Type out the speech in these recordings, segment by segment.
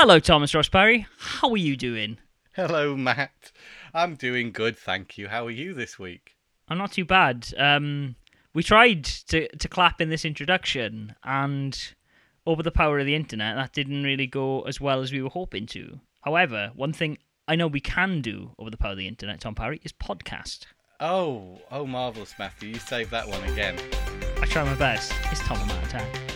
Hello, Thomas Ross Parry. How are you doing? Hello, Matt. I'm doing good, thank you. How are you this week? I'm not too bad. Um, we tried to to clap in this introduction, and over the power of the internet, that didn't really go as well as we were hoping to. However, one thing I know we can do over the power of the internet, Tom Parry, is podcast. Oh, oh, marvelous, Matthew. You saved that one again. I try my best. It's Tom and Matt Attack.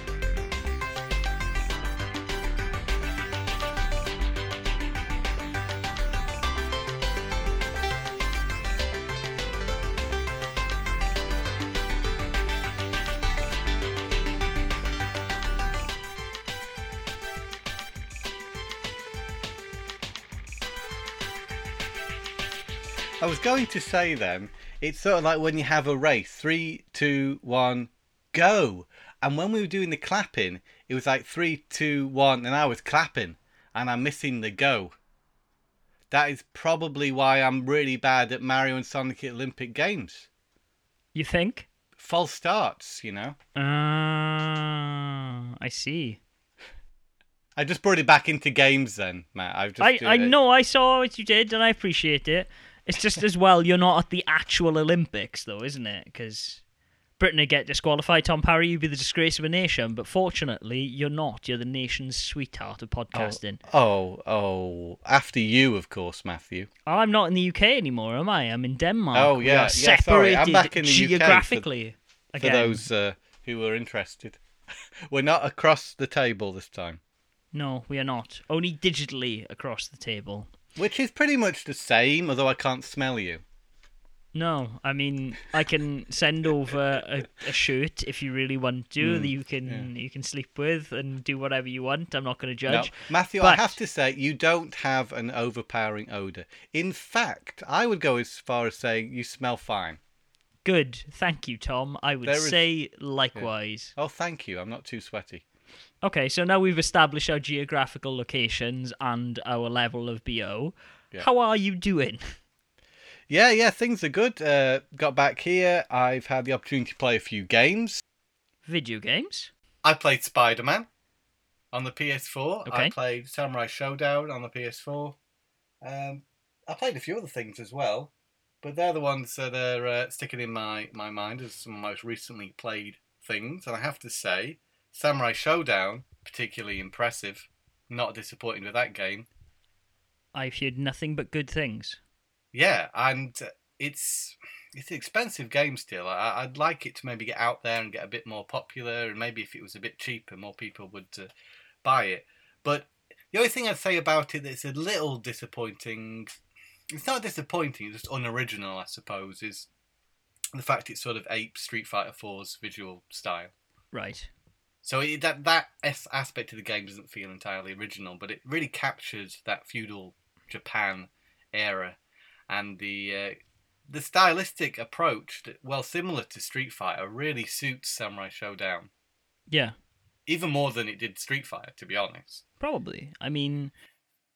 Was going to say then, it's sort of like when you have a race three, two, one, go. And when we were doing the clapping, it was like three, two, one, and I was clapping, and I'm missing the go. That is probably why I'm really bad at Mario and Sonic Olympic Games. You think? False starts, you know. Uh, I see. I just brought it back into games then, Matt. I've just I, I it. know I saw what you did, and I appreciate it. It's just as well you're not at the actual Olympics, though, isn't it? Because Britain would get disqualified. Tom Parry, you'd be the disgrace of a nation, but fortunately, you're not. You're the nation's sweetheart of podcasting. Oh, oh, after you, of course, Matthew. I'm not in the UK anymore, am I? I'm in Denmark. Oh, yeah, yeah, separated sorry, I'm back in the UK for- geographically. For those uh, who are interested, we're not across the table this time, No, we are not. Only digitally across the table. Which is pretty much the same. Although I can't smell you. No, I mean I can send over a, a shirt if you really want to hmm, that you can you can sleep with and do whatever you want. I'm not going to No, judge. Matthew, I have to say you don't have an overpowering odor. In fact, I would go as far as saying you smell fine. Good, thank you, Tom. I would is- say likewise. Oh, thank you. I'm not too sweaty. Okay, so now we've established our geographical locations and our level of bo. Yeah. How are you doing? Yeah, yeah, things are good. Uh, got back here. I've had the opportunity to play a few games. Video games? I played Spider Man on the PS4. Okay. I played Samurai Shodown on the PS4. Um, I played a few other things as well, but they're the ones that are uh, sticking in my, my mind as some of my most recently played things. And I have to say, Samurai Shodown, particularly impressive. Not disappointed with that game. I've heard nothing but good things. Yeah, and it's it's an expensive game still. I, I'd like it to maybe get out there and get a bit more popular, and maybe if it was a bit cheaper, more people would uh, buy it. But the only thing I'd say about it that's a little disappointing, it's not disappointing, it's just unoriginal, I suppose, is the fact it sort of apes Street Fighter 4's visual style. Right. So it, that that as- aspect of the game doesn't feel entirely original, but it really captures that feudal Japan era and the uh, the stylistic approach that, well, similar to Street Fighter, really suits Samurai Shodown Yeah, even more than it did Street Fighter, to be honest. probably. I mean,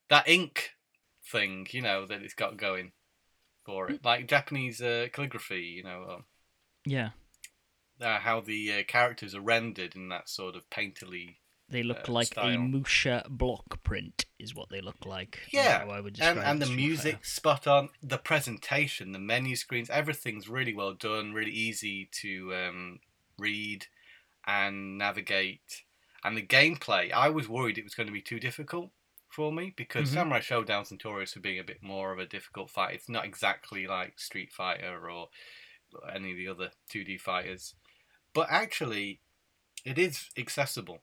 That ink thing, you know, that it's got going for it, like Japanese uh, calligraphy, you know. Um, yeah, uh, how the uh, characters are rendered in that sort of painterly they look uh, like a style. Musha block print, is what they look like. Yeah, I would and, describe and the music spot on the presentation the menu screens everything's really well done really easy to um, read and navigate and the gameplay i was worried it was going to be too difficult for me because Mhm. samurai shodown's notorious for being a bit more of a difficult fight it's not exactly like street fighter or any of the other 2d fighters but actually it is accessible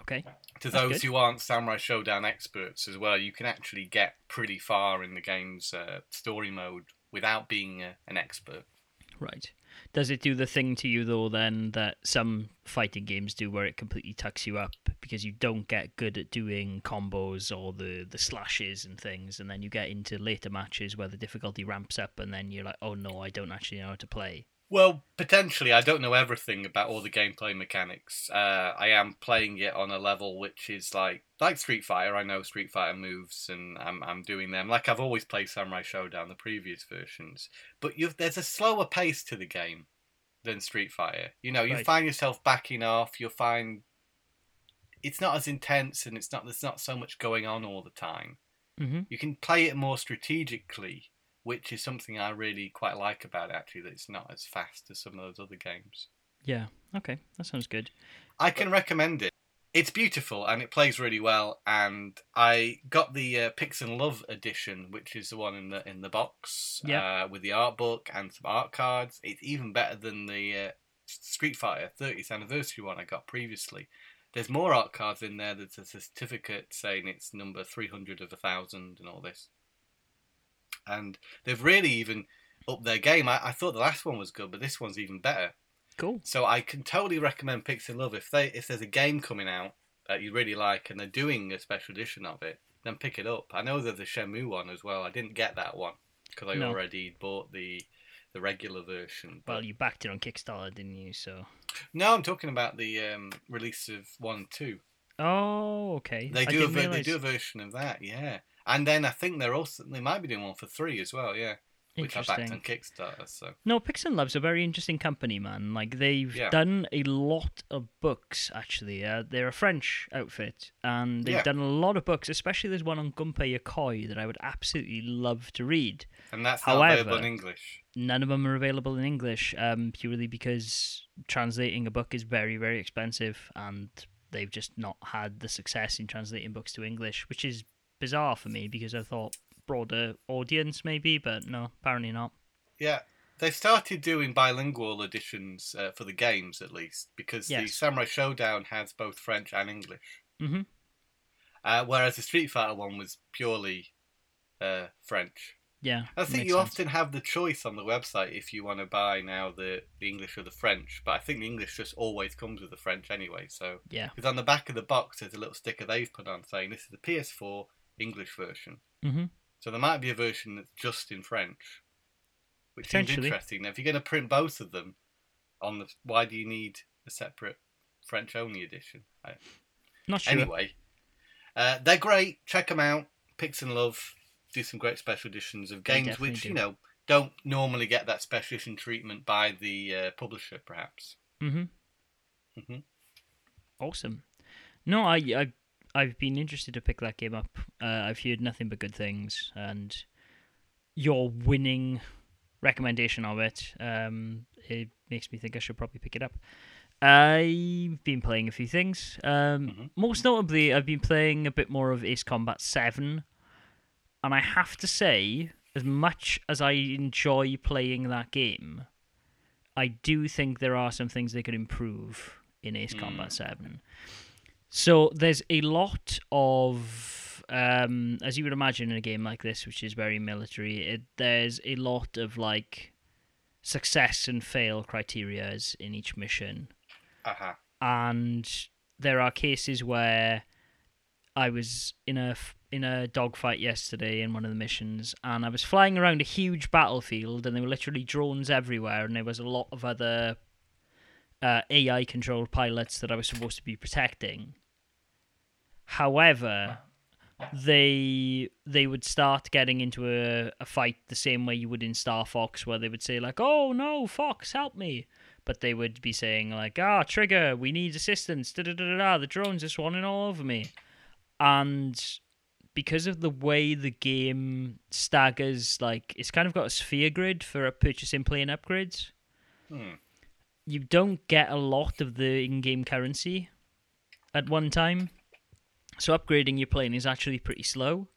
Okay. to That's those good. who aren't Samurai Shodown experts as well, you can actually get pretty far in the game's uh, story mode without being a, an expert. Right. Does it do the thing to you though then that some fighting games do where it completely tucks you up because you don't get good at doing combos or the the slashes and things and then you get into later matches where the difficulty ramps up and then you're like, "Oh no, I don't actually know how to play." Well, potentially, I don't know everything about all the gameplay mechanics. Uh, I am playing it on a level which is like like Street Fighter. I know Street Fighter moves, and I'm I'm doing them like I've always played Samurai Shodown, the previous versions. But there's a slower pace to the game than Street Fighter. You know, you Right. find yourself backing off. You'll find it's not as intense and it's not there's not so much going on all the time. hmm You can play it more strategically, which is something I really quite like about it. Actually, that it's not as fast as some of those other games. Yeah. Okay, that sounds good. I can recommend it. It's beautiful and it plays really well. And I got the uh, Pix'n Love edition, which is the one in the in the box Yeah. uh, with the art book and some art cards. It's even better than the uh, Street Fighter 30th anniversary one I got previously. There's more art cards in there. There's a certificate saying it's number 300 of a thousand and all this. And they've really even upped their game. I, I thought the last one was good, but this one's even better. Cool. So I can totally recommend Pix'n Love if they if there's a game coming out that you really like and they're doing a special edition of it, then pick it up. I know there's a Shenmue one as well. I didn't get that one because I No. already bought the the regular version. But Well, you backed it on Kickstarter, didn't you? So. no, I'm talking about the um, release of one two. Oh, okay. They do a didn't they do a version of that, yeah. And then I think they're also they might be doing one for three as well, yeah. Which I backed on Kickstarter. So No, Pix'n Love's a very interesting company, man. Like they've Yeah. done a lot of books. Actually, uh, they're a French outfit, and they've Yeah. done a lot of books. Especially there's one on Gunpei Yokoi that I would absolutely love to read. and that's not However- available in English. None of them are available in English, um, purely because translating a book is very, very expensive, and they've just not had the success in translating books to English, which is bizarre for me because I thought broader audience maybe, but no, apparently not. Yeah, they started doing bilingual editions uh, for the games at least because the Samurai Shodown has both French and English, hmm uh, whereas the Street Fighter one was purely uh, French. Yeah, I think you sense. often have the choice on the website if you want to buy now the, the English or the French, but I think the English just always comes with the French anyway. So Yeah. because on the back of the box there's a little sticker they've put on saying this is the PS4 English version. hmm So there might be a version that's just in French, which seems interesting. Now, if you're going to print both of them, on the why do you need a separate French only edition? I, Not sure. Anyway, uh, they're great. Check them out. Pix'n Love do some great special editions of games which do. you know don't normally get that special edition treatment by the uh, publisher, perhaps. Mm-hmm. Mm-hmm. Awesome. No, I, I, I've been interested to pick that game up. Uh, I've heard nothing but good things, and your winning recommendation of it, um, it makes me think I should probably pick it up. I've been playing a few things. Um, Mhm. Most notably, I've been playing a bit more of Ace Combat Seven, and I have to say, as much as I enjoy playing that game, I do think there are some things they could improve in Ace Mm. Combat 7. So there's a lot of, um, as you would imagine in a game like this, which is very military, it, there's a lot of like success and fail criterias in each mission Uh-huh. and there are cases where I was in a in a dogfight yesterday in one of the missions, and I was flying around a huge battlefield, and there were literally drones everywhere, and there was a lot of other uh, AI controlled pilots that I was supposed to be protecting. However, they they would start getting into a, a fight the same way you would in Star Fox, where they would say like, "Oh no, Fox, help me!" but they would be saying like, "Ah, Trigger, we need assistance." Da da da da. da. The drones are swanning all over me, and because of the way the game staggers, like it's kind of got a sphere grid for purchasing plane upgrades. Hmm. You don't get a lot of the in-game currency at one time, so upgrading your plane is actually pretty slow.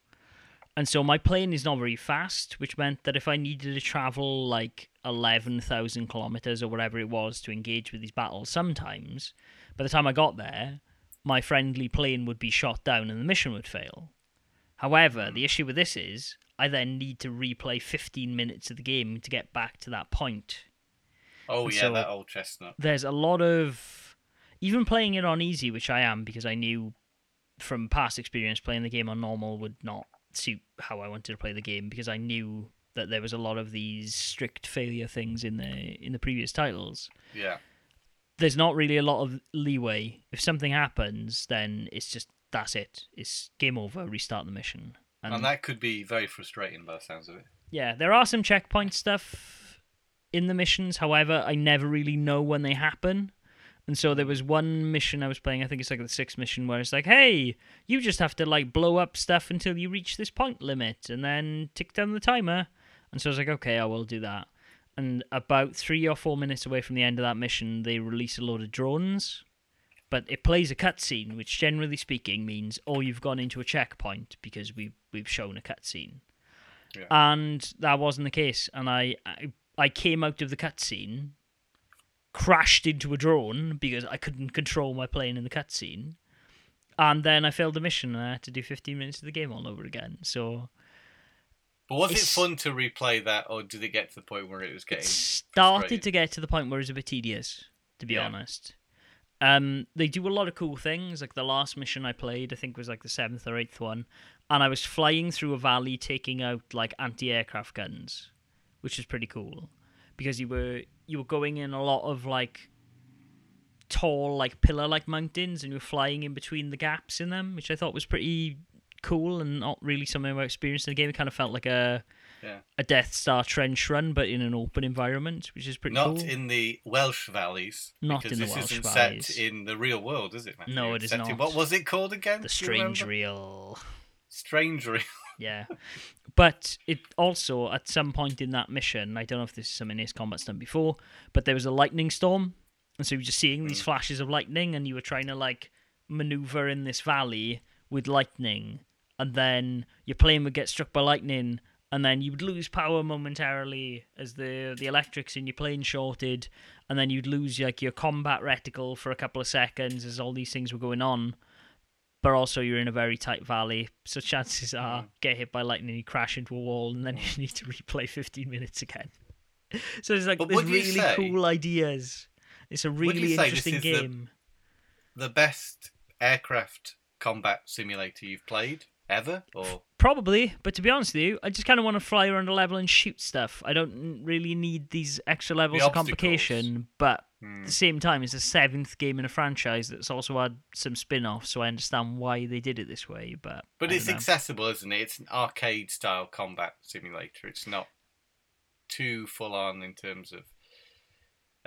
And so my plane is not very fast, which meant that if I needed to travel like 11,000 kilometers or whatever it was to engage with these battles, sometimes by the time I got there, my friendly plane would be shot down and the mission would fail. However, the hmm. issue with this is I then need to replay 15 minutes of the game to get back to that point. Oh And yeah, so- that old chestnut. There's a lot of even playing it on easy, which I am because I knew from past experience playing the game on normal would not suit how I wanted to play the game because I knew that there was a lot of these strict failure things in the in the previous titles. Yeah. There's not really a lot of leeway. If something happens, then it's just that's it. It's game over. Restart the mission. And that could be very frustrating by the sounds of it. Yeah, there are some checkpoint stuff in the missions. However, I never really know when they happen. And so there was one mission I was playing, I think it's like the sixth mission, where it's like, hey, you just have to like blow up stuff until you reach this point limit and then tick down the timer. And so I was like, okay, I will do that. And about three or four minutes away from the end of that mission, they release a load of drones. But it plays a cutscene, which generally speaking means, oh, you've gone into a checkpoint because we've, we've shown a cutscene. Yeah. And that wasn't the case. And I, I, I came out of the cutscene crashed into a drone because I couldn't control my plane in the cutscene. And then I failed the mission and I had to do 15 minutes of the game all over again. So But was It's- it fun to replay that, or did it get to the point where it was it getting? started to get to the point where it was a bit tedious, to be Yeah. honest. Um, they do a lot of cool things. Like the last mission I played, I think was like the seventh or eighth one, and I was flying through a valley taking out like anti-aircraft guns, which is pretty cool because you were you were going in a lot of like tall like pillar like mountains and you were flying in between the gaps in them, which I thought was pretty cool and not really something I experienced in the game. It kind of felt like a Yeah. a Death Star trench run, but in an open environment, which is pretty cool. Not cool. in the Welsh valleys. Not because in the this Welsh isn't valleys. set in the real world, is it? Matthew? No, it It's is set in- not. what was it called again? the Do you remember? Strangereal. Strange real. Yeah. But it also, at some point in that mission, I don't know if this is something Ace Combat's done before, but there was a lightning storm. And so you were just seeing these hmm. flashes of lightning, and you were trying to, like, maneuver in this valley with lightning. And then your plane would get struck by lightning, and then you would lose power momentarily as the, the electrics in your plane shorted. And then you'd lose, like, your combat reticle for a couple of seconds as all these things were going on but also you're in a very tight valley, so chances are Mm. get hit by lightning, you crash into a wall, and then you need to replay 15 minutes again. So it's like But there's really say- cool ideas. It's a really interesting is the- game. The best aircraft combat simulator you've played ever, or Probably, but to be honest with you, I just kind of want to fly around a level and shoot stuff. I don't really need these extra levels of complication, but Hmm. at the same time, it's the seventh game in a franchise that's also had some spin offs, so I understand why they did it this way. But but it's know. accessible, isn't it? It's an arcade style combat simulator. It's not too full on in terms of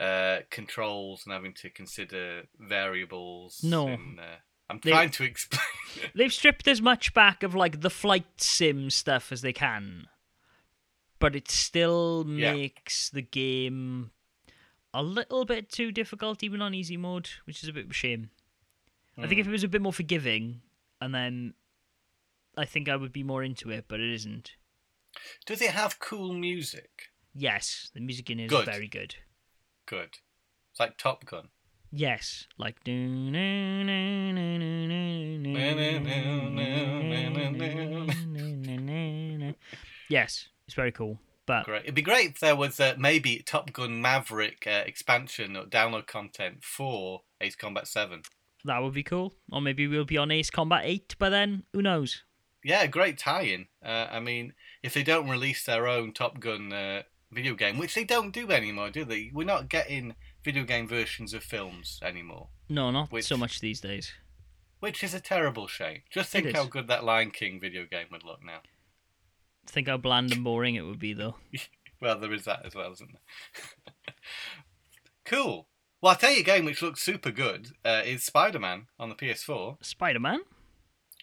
uh, controls and having to consider variables. No. and, uh, I'm They- trying to explain. They've stripped as much back of like the flight sim stuff as they can, but it still Yeah. makes the game a little bit too difficult, even on easy mode, which is a bit of a shame. I think if Hmm. it was a bit more forgiving, and then I think I would be more into it, but it isn't. Does it have cool music? Yes, the music in it is Good. very good. Good. It's like Top Gun. Yes, like. Yes, it's very cool. But Great. It'd be great if there was uh, maybe Top Gun Maverick uh, expansion or download content for Ace Combat 7. that would be cool. Or maybe we'll be on Ace Combat 8 by then. Who knows? Yeah, great tie-in. Uh, I mean, if they don't release their own Top Gun uh, video game, which they don't do anymore, do they? We're not getting video game versions of films anymore, No, not Which- so much these days. which is a terrible shame. Just think how good that Lion King video game would look now. Think how bland and boring it would be, though. Well, there is that as well, isn't there? cool. Well, I'll tell you a game which looks super good uh, is Spider-Man on the PS4. Spider Man?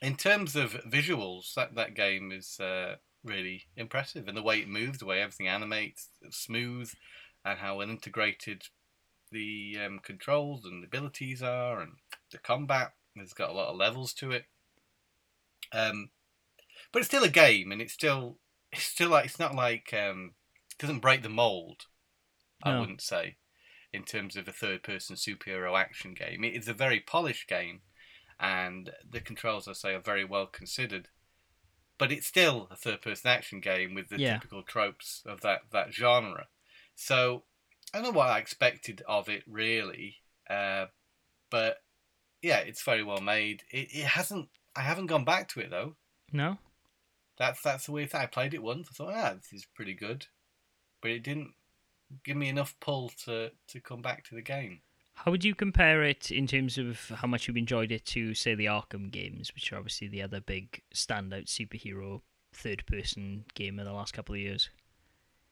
In terms of visuals, that, that game is uh, really impressive. And the way it moves, the way everything animates, smooth, and how well integrated the um, controls and abilities are, and the combat. It's got a lot of levels to it. Um, but it's still a game, and it's still it's still like it's not like um, it doesn't break the mold. I wouldn't say in terms of a third-person superhero action game. It is a very polished game and the controls, I say, are very well considered. But it's still a third-person action game with the Yeah. typical tropes of that that genre. So I don't know what I expected of it really, uh, but yeah, it's very well made. It, it hasn't. I haven't gone back to it though. No? That's that's the weird thing. I played it once. I thought, ah, this is pretty good, but it didn't give me enough pull to to come back to the game. How would you compare it in terms of how much you've enjoyed it to, say, the Arkham games, which are obviously the other big standout superhero third person game of the last couple of years?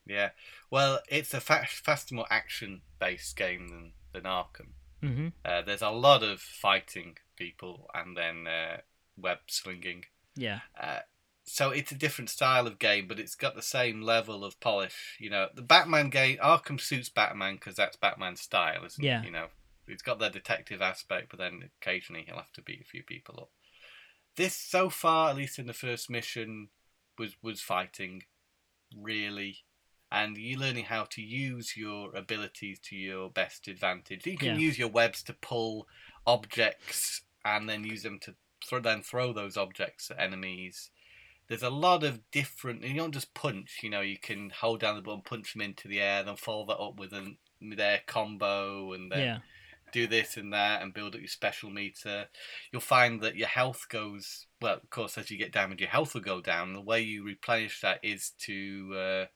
Yeah. Well, it's a fa- faster, more action-based game than than Arkham. hmm Uh, there's a lot of fighting people and then uh, web slinging. Yeah. Uh, so it's a different style of game, but it's got the same level of polish. You know, the Batman game, Arkham suits Batman because that's Batman's style, isn't Yeah. it? You know, it's got the detective aspect, but then occasionally he'll have to beat a few people up. This, so far, at least in the first mission, was was fighting, really, and you're learning how to use your abilities to your best advantage. You can Yeah. use your webs to pull objects and then use them to throw, then throw those objects at enemies. There's a lot of different. You don't just punch. You know, you can hold down the button, punch them into the air, then follow that up with a mid-air combo, and then Yeah. do this and that and build up your special meter. You'll find that your health goes well. Of course, as you get damage, your health will go down. The way you replenish that is to uh,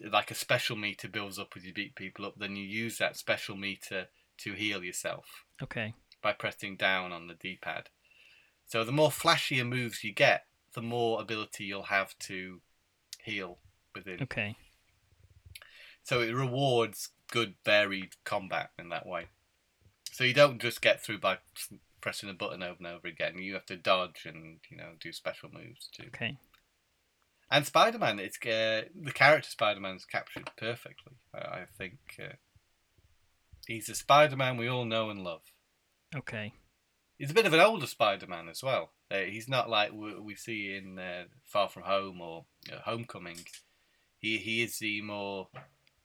like a special meter builds up as you beat people up. Then you use that special meter to heal yourself Okay. by pressing down on the D-pad. So the more flashier moves you get, the more ability you'll have to heal within. Okay. So it rewards good varied combat in that way. So you don't just get through by pressing a button over and over again. You have to dodge and you know do special moves too. Okay. And Spider-Man, it's uh, the character Spider-Man is captured perfectly. I, I think uh, he's the Spider-Man we all know and love. Okay. He's a bit of an older Spider-Man as well. Uh, he's not like we, we see in uh, Far From Home or uh, Homecoming. He he is the more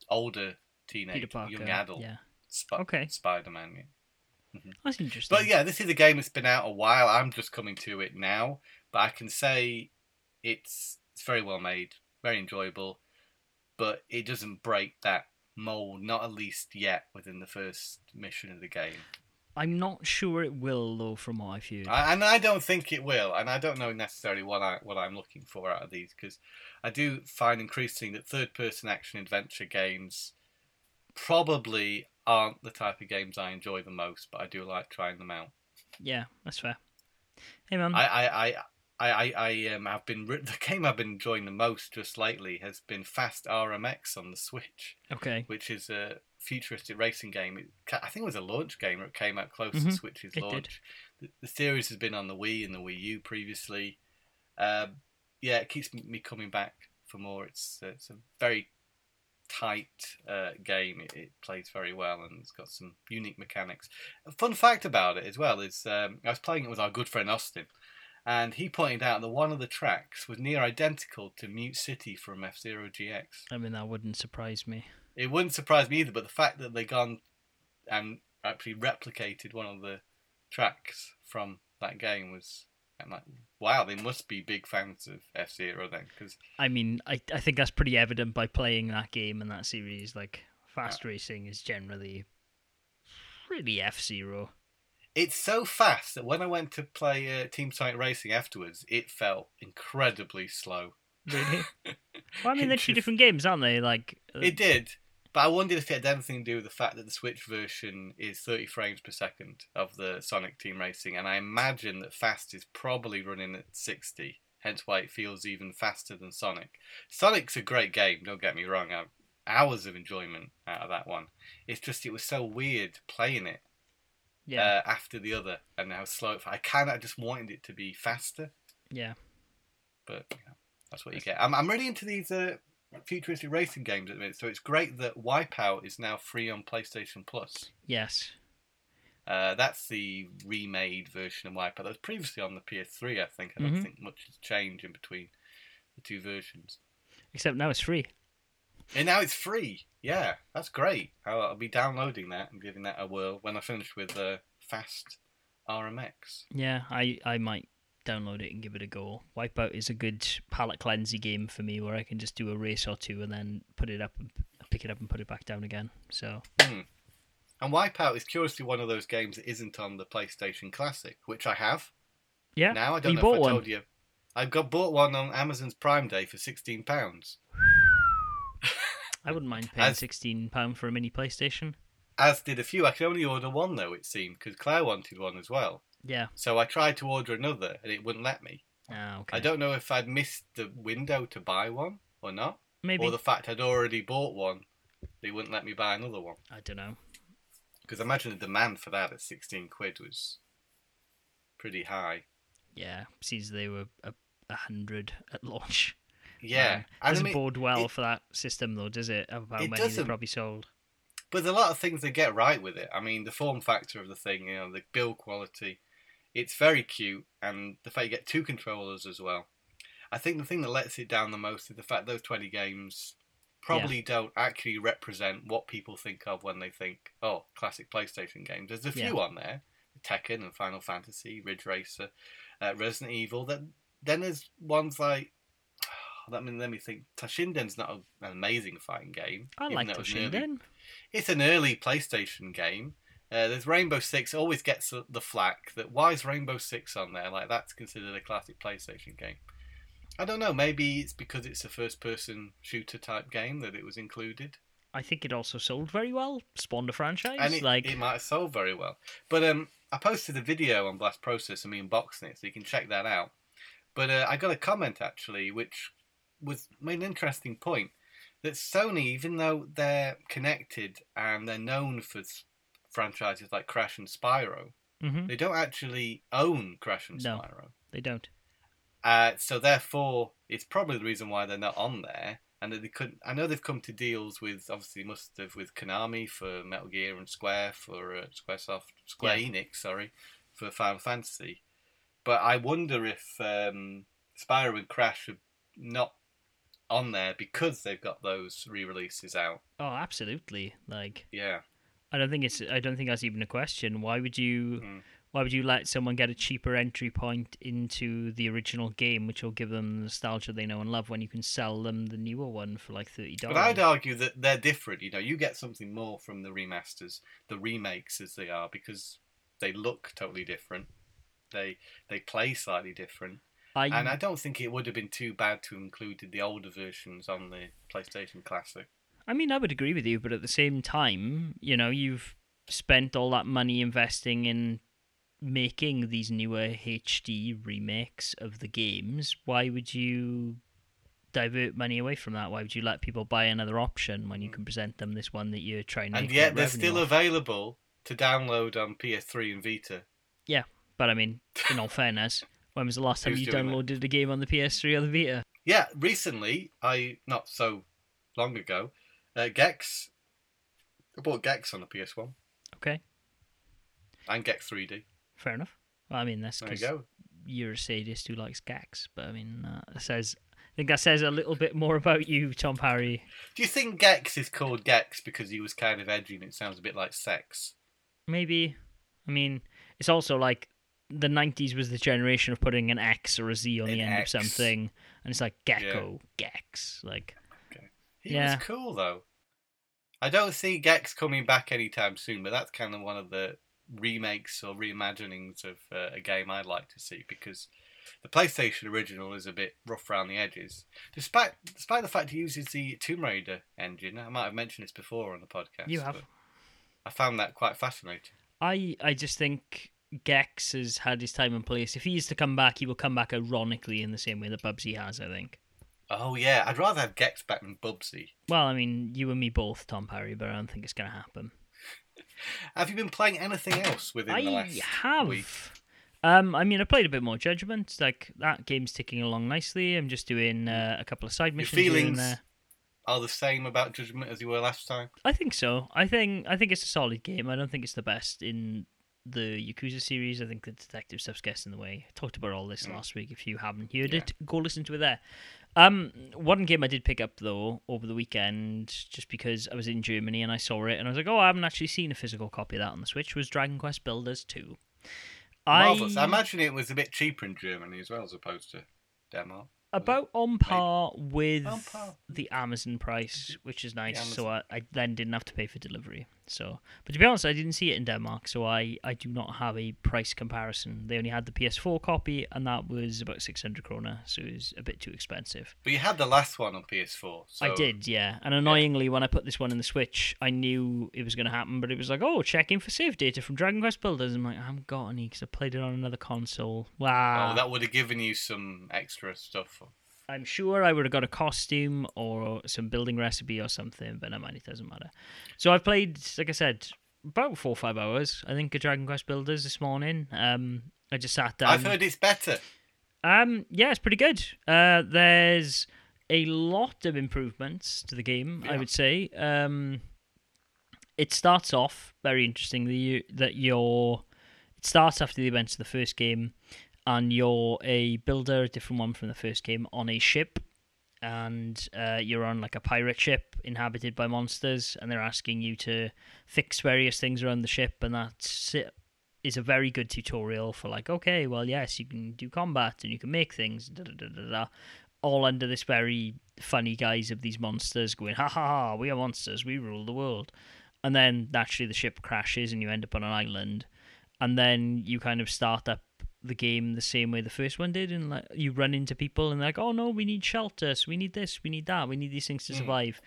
older teenage, young adult Yeah. Sp- Okay. Spider-Man. Yeah. That's interesting. But yeah, this is a game that's been out a while. I'm just coming to it now, but I can say it's it's very well made, very enjoyable, but it doesn't break that mold, not at least yet within the first mission of the game. I'm not sure it will though, from what I've heard. I, and I don't think it will, and I don't know necessarily what I what I'm looking for out of these because I do find increasingly that third-person action adventure games probably aren't the type of games I enjoy the most, but I do like trying them out. Yeah, that's fair. Hey man. I I I. I, I, I um, have been the game I've been enjoying the most just lately has been Fast RMX on the Switch, okay. which is a futuristic racing game. It, I think it was a launch game, or it came out close to Mhm, Switch's it launch. The, the series has been on the Wii and the Wii U previously. Um, yeah, it keeps me coming back for more. It's it's a very tight uh, game. It, it plays very well and it's got some unique mechanics. A fun fact about it as well is um, I was playing it with our good friend Austin, and he pointed out that one of the tracks was near identical to Mute City from F Zero GX. I mean, that wouldn't surprise me. It wouldn't surprise me either, but the fact that they gone and actually replicated one of the tracks from that game was. I'm like, wow, they must be big fans of F Zero then, because I mean, I I think that's pretty evident by playing that game and that series. Like, fast racing is generally pretty F Zero. it's so fast that when I went to play uh, Team Sonic Racing afterwards, it felt incredibly slow. Really? well, I mean, they're two different games, aren't they? Like, uh, It did, but I wondered if it had anything to do with the fact that the Switch version is 30 frames per second of the Sonic Team Racing, and I imagine that Fast is probably running at 60, hence why it feels even faster than Sonic. Sonic's a great game, don't get me wrong. I've hours of enjoyment out of that one. It's just it was so weird playing it yeah, uh, after the other and how slow it. I kind of just wanted it to be faster, yeah. but you know, that's what you get. I'm I'm really into these uh, futuristic racing games at the minute, so it's great that Wipeout is now free on PlayStation Plus. Yes. Uh, that's the remade version of Wipeout. That was previously on the PS3, I think. I don't Mhm. think much has changed in between the two versions. Except now it's free. And now it's free. Yeah, that's great. I'll, I'll be downloading that and giving that a whirl when I finish with uh, Fast RMX. Yeah, I, I might download it and give it a go. Wipeout is a good palette cleansing game for me where I can just do a race or two and then put it up and pick it up and put it back down again. So hmm. And Wipeout is curiously one of those games that isn't on the PlayStation Classic, which I have yeah, now. I don't you know if I one. told you. I got bought one on Amazon's Prime Day for sixteen pounds. I wouldn't mind paying As- sixteen pound for a mini PlayStation. As did a few. I could only order one though. It seemed because Claire wanted one as well. Yeah. So I tried to order another and it wouldn't let me. Ah, okay. I don't know if I'd missed the window to buy one or not, Maybe or the fact I'd already bought one, they wouldn't let me buy another one. I don't know. Because I imagine the demand for that at 16 quid was pretty high. Yeah, seems they were a, a hundred at launch. Yeah, Um, doesn't mean, bode well it- for that system though, does it? How It many they probably sold. But there's a lot of things they get right with it. I mean, the form factor of the thing, you know, the build quality, it's very cute, and the fact you get two controllers as well. I think the thing that lets it down the most is the fact those 20 games probably don't actually represent what people think of when they think, oh, classic PlayStation games. There's a few Yeah. on there, Tekken and Final Fantasy, Ridge Racer, uh, Resident Evil. Then then there's ones like. Let me let me think. Toshinden's not a, an amazing fighting game. I like though it was an early Toshinden. it's an early PlayStation game. Uh, there's Rainbow Six always gets the- flack that why is Rainbow Six on there? Like that's considered a classic PlayStation game. I don't know. Maybe it's because it's a first-person shooter type game that it was included, I think it also sold very well. Spawned a franchise. and it, like it might have sold very well. But um, I posted a video on Blast Process and me unboxing it, so you can check that out. But uh, I got a comment actually, which was made an interesting point that Sony, even though they're connected and they're known for franchises like Crash and Spyro, Mhm. they don't actually own Crash and No. Spyro. they don't. Uh, so therefore, it's probably the reason why they're not on there. And that they couldn't. I know they've come to deals with, obviously, must have with Konami for Metal Gear and Square for uh, SquareSoft, Square Enix, sorry, for Final Fantasy. But I wonder if um, Spyro and Crash are not on there because they've got those re-releases out. Oh, absolutely. Like Yeah, I don't think it's. I don't think that's even a question. Why would you? Mm. Why would you let someone get a cheaper entry point into the original game, which will give them the nostalgia they know and love, when you can sell them the newer one for like thirty dollars? but I'd argue that they're different. You know, you get something more from the remasters, the remakes as they are, because they look totally different. They they play slightly different, I, and I don't think it would have been too bad to included the older versions on the PlayStation Classic. I mean, I would agree with you, but at the same time, you know, you've spent all that money investing in making these newer HD remakes of the games. Why would you divert money away from that? Why would you let people buy another option when you mm. can present them this one that you're trying to and yet they're still off? available to download on PS3 and Vita. Yeah, but I mean, in all fairness, when was the last time Who's you doing that? downloaded a game on the PS3 or the Vita? Yeah, recently, I not so long ago, uh, Gex. I bought Gex on the PS1 Okay, and Gex 3D. fair enough. Well, I mean, that's There you because go. you're a sadist who likes Gex, but I mean, uh, that says. I think that says a little bit more about you, Tom Parry. Do you think Gex is called Gex because he was kind of edgy and it sounds a bit like sex? Maybe. I mean, it's also like the 90s was the generation of putting an X or a Z on An the end X. of something, and it's like Gecko, Gex. Like, He Yeah. was cool though. I don't see Gex coming back anytime soon, but that's kind of one of the remakes or reimaginings of uh, a game I'd like to see because the PlayStation original is a bit rough around the edges. Despite despite the fact it uses the Tomb Raider engine, I might have mentioned this before on the podcast. You have. I found that quite fascinating. I, I just think Gex has had his time and place. If he is to come back, he will come back ironically in the same way that Bubsy has, I think. Oh yeah, I'd rather have Gex back than Bubsy. Well, I mean, you and me both, Tom Parry, but I don't think it's going to happen. Have you been playing anything else within the last have. week? Um, I mean, I played a bit more Judgment. Like that game's ticking along nicely. I'm just doing uh, a couple of side Your missions feelings there. are the same about Judgment as you were last time. I think so. I think I think it's a solid game. I don't think it's the best in the Yakuza series. I think the detective stuff's gets in the way. I talked about all this Mm. last week. If you haven't heard Yeah. it, go listen to it there. Um, one game I did pick up though over the weekend, just because I was in Germany and I saw it, and I was like, oh, I haven't actually seen a physical copy of that on the Switch. Was Dragon Quest Builders two? Marvelous. I... I imagine it was a bit cheaper in Germany as well, as opposed to Denmark. about on par with On par. the Amazon price, which is nice. So I, I then didn't have to pay for delivery. So, but to be honest, I didn't see it in Denmark, so I, I do not have a price comparison. They only had the PS4 copy, and that was about six hundred krona, so it was a bit too expensive. But you had the last one on PS4. So I did, yeah. And annoyingly, when I put this one in the Switch, I knew it was going to happen, but it was like, oh, checking for save data from Dragon Quest Builders. I'm like, I haven't got any because I played it on another console. Wow. Oh, that would have given you some extra stuff. I'm sure I would have got a costume or some building recipe or something, but never mind, it doesn't matter. So I've played, like I said, about four or five hours, I think, of Dragon Quest Builders this morning. Um, I just sat down. I've heard it's better. Um, yeah, it's pretty good. Uh, there's a lot of improvements to the game, I would say. Um, it starts off very interestingly that you're. It starts after the events of the first game, and you're a builder, a different one from the first game, on a ship, and uh, you're on like a pirate ship inhabited by monsters, and they're asking you to fix various things around the ship, and that's it is a very good tutorial for like, okay, well, yes, you can do combat and you can make things, da da da all under this very funny guise of these monsters going, ha ha ha, we are monsters, we rule the world, and then naturally the ship crashes and you end up on an island, and then you kind of start up the game the same way the first one did, and like you run into people and they're like, oh no, we need shelter, so we need this, we need that, we need these things to Mm. survive,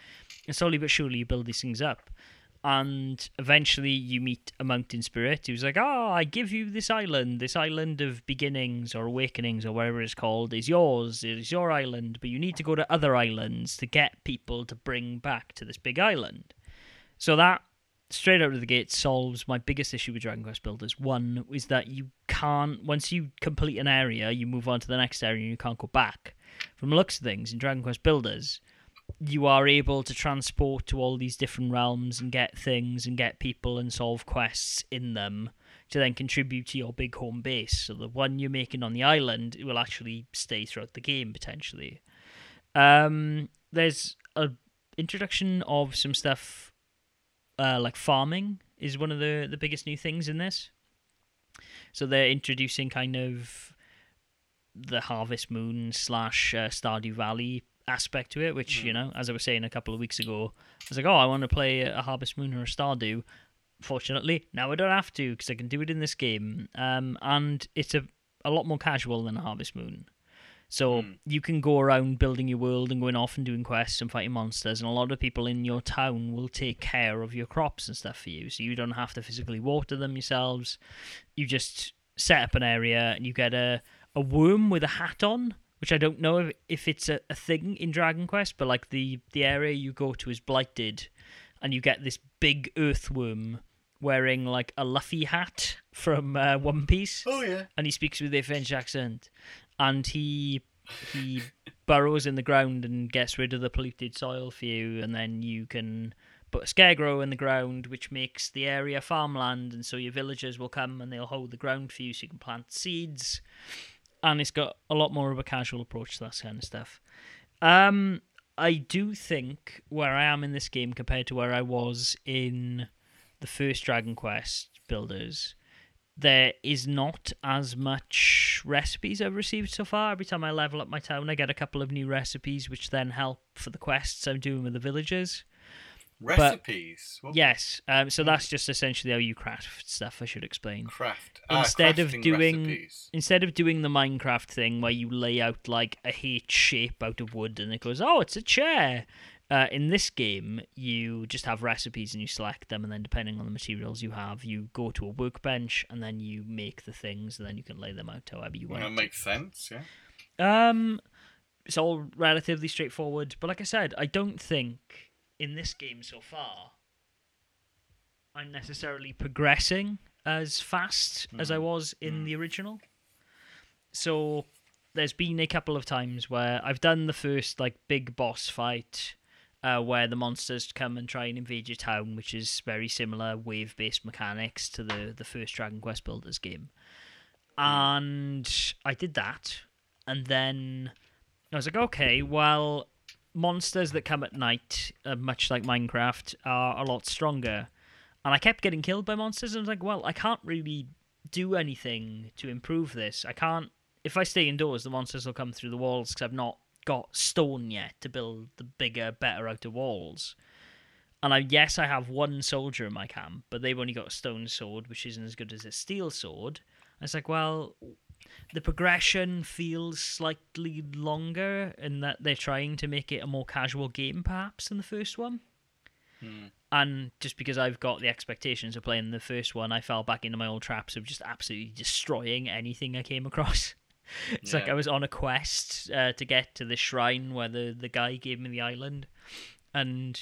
and slowly but surely you build these things up and eventually you meet a mountain spirit who's like, "Oh, I give you this island. This island of beginnings or awakenings or whatever it's called is yours. It is your island, but you need to go to other islands to get people to bring back to this big island." So that straight out of the gate solves my biggest issue with Dragon Quest Builders. One is that you can't once you complete an area, you move on to the next area and you can't go back. From the looks of things in Dragon Quest Builders, you are able to transport to all these different realms and get things and get people and solve quests in them to then contribute to your big home base. So the one you're making on the island will actually stay throughout the game potentially. Um, there's a introduction of some stuff uh, like farming is one of the the biggest new things in this. So they're introducing kind of the Harvest Moon slash uh, Stardew Valley aspect to it, which you know, as I was saying a couple of weeks ago, I was like, oh, I want to play a Harvest Moon or a Stardew. Fortunately, now I don't have to because I can do it in this game, um, and it's a a lot more casual than a Harvest Moon. So Hmm. you can go around building your world and going off and doing quests and fighting monsters, and a lot of people in your town will take care of your crops and stuff for you. So you don't have to physically water them yourselves. You just set up an area and you get a, a worm with a hat on, which I don't know if, if it's a, a thing in Dragon Quest, but like the, the area you go to is blighted, and you get this big earthworm wearing like a Luffy hat from uh, One Piece Oh yeah. and he speaks with a French accent, and he he burrows in the ground and gets rid of the polluted soil for you, and then you can put a scarecrow in the ground, which makes the area farmland, and so your villagers will come and they'll hold the ground for you, so you can plant seeds, and it's got a lot more of a casual approach to that kind of stuff. Um, I do think where I am in this game compared to where I was in the first Dragon Quest builders there is not as much recipes I've received so far. Every time I level up my town, I get a couple of new recipes, which then help for the quests I'm doing with the villagers. Recipes. What Yes, um, so that's just essentially how you craft stuff. I should explain. Craft. Ah, Instead of doing- recipes. Instead of doing the Minecraft thing where you lay out like a H shape out of wood and it goes, oh, it's a chair. Uh, in this game, you just have recipes and you select them, and then depending on the materials you have, you go to a workbench and then you make the things, and then you can lay them out however you want. That makes sense. Yeah. Um, it's all relatively straightforward, but like I said, I don't think in this game so far I'm necessarily progressing as fast as I was in the original. So there's been a couple of times where I've done the first like big boss fight. Uh, where the monsters come and try and invade your town, which is very similar wave-based mechanics to the the first Dragon Quest Builders game. And I did that, and then I was like, okay, well, monsters that come at night, uh, much like Minecraft, are a lot stronger. And I kept getting killed by monsters, and I was like, well, I can't really do anything to improve this. I can't. If I stay indoors, the monsters will come through the walls because I've not got stone yet to build the bigger, better outer walls. And I yes, I have one soldier in my camp, but they've only got a stone sword, which isn't as good as a steel sword. And it's like, well, the progression feels slightly longer in that they're trying to make it a more casual game, perhaps, than the first one. Hmm. And just because I've got the expectations of playing the first one, I fell back into my old traps of just absolutely destroying anything I came across. It's like I was on a quest uh, to get to the shrine where the, the guy gave me the island, and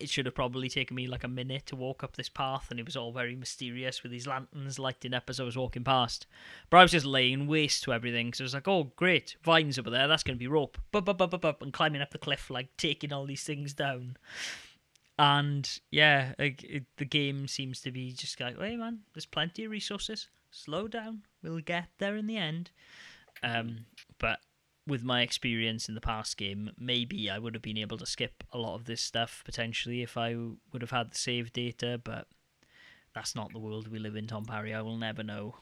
it should have probably taken me like a minute to walk up this path, and it was all very mysterious with these lanterns lighting up as I was walking past. But I was just laying waste to everything, so I was like, "Oh, great, vines over there. That's going to be rope." And climbing up the cliff, like taking all these things down. And yeah, like, it, the game seems to be just like, "Hey, man, there's plenty of resources. Slow down. We'll get there in the end." Um, but with my experience in the past game, maybe I would have been able to skip a lot of this stuff potentially if I would have had the save data, but that's not the world we live in, Tom Parry. I will never know.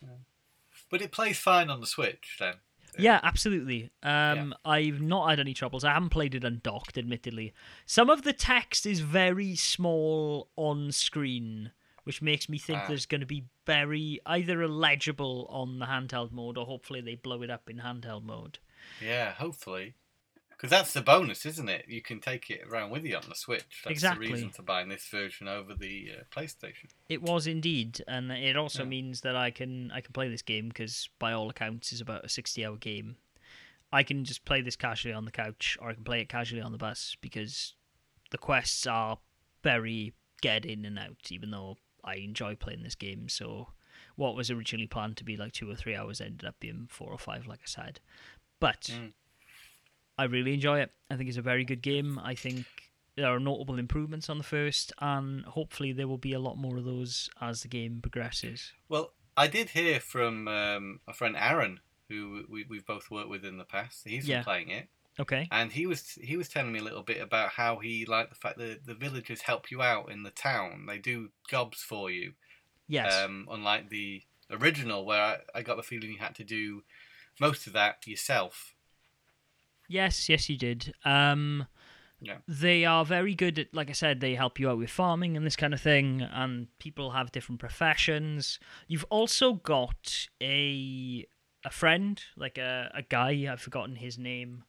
But it plays fine on the Switch then. Yeah, absolutely. Um, I've not had any troubles. I haven't played it undocked, admittedly. Some of the text is very small on screen, which makes me think Ah. there's going to be very either illegible on the handheld mode or hopefully they blow it up in handheld mode. Yeah, hopefully. Because that's the bonus, isn't it? You can take it around with you on the Switch. That's Exactly. the reason for buying this version over the uh, PlayStation. It was indeed, and it also Yeah. means that I can I can play this game because by all accounts is about a sixty hour game. I can just play this casually on the couch, or I can play it casually on the bus because the quests are very get in and out. Even though I enjoy playing this game, so what was originally planned to be like two or three hours ended up being four or five, like I said. But Mm. I really enjoy it. I think it's a very good game. I think there are notable improvements on the first, and hopefully there will be a lot more of those as the game progresses. Well, I did hear from um, a friend Aaron, who we, we've both worked with in the past. He's Yeah. been playing it, Okay. and he was he was telling me a little bit about how he liked the fact that the villagers help you out in the town. They do jobs for you, Yes. um, unlike the original, where I, I got the feeling you had to do most of that yourself. Yes, yes, you did. Um, Yeah. They are very good at, like I said, they help you out with farming and this kind of thing, and people have different professions. You've also got a a friend, like a, a guy, I've forgotten his name,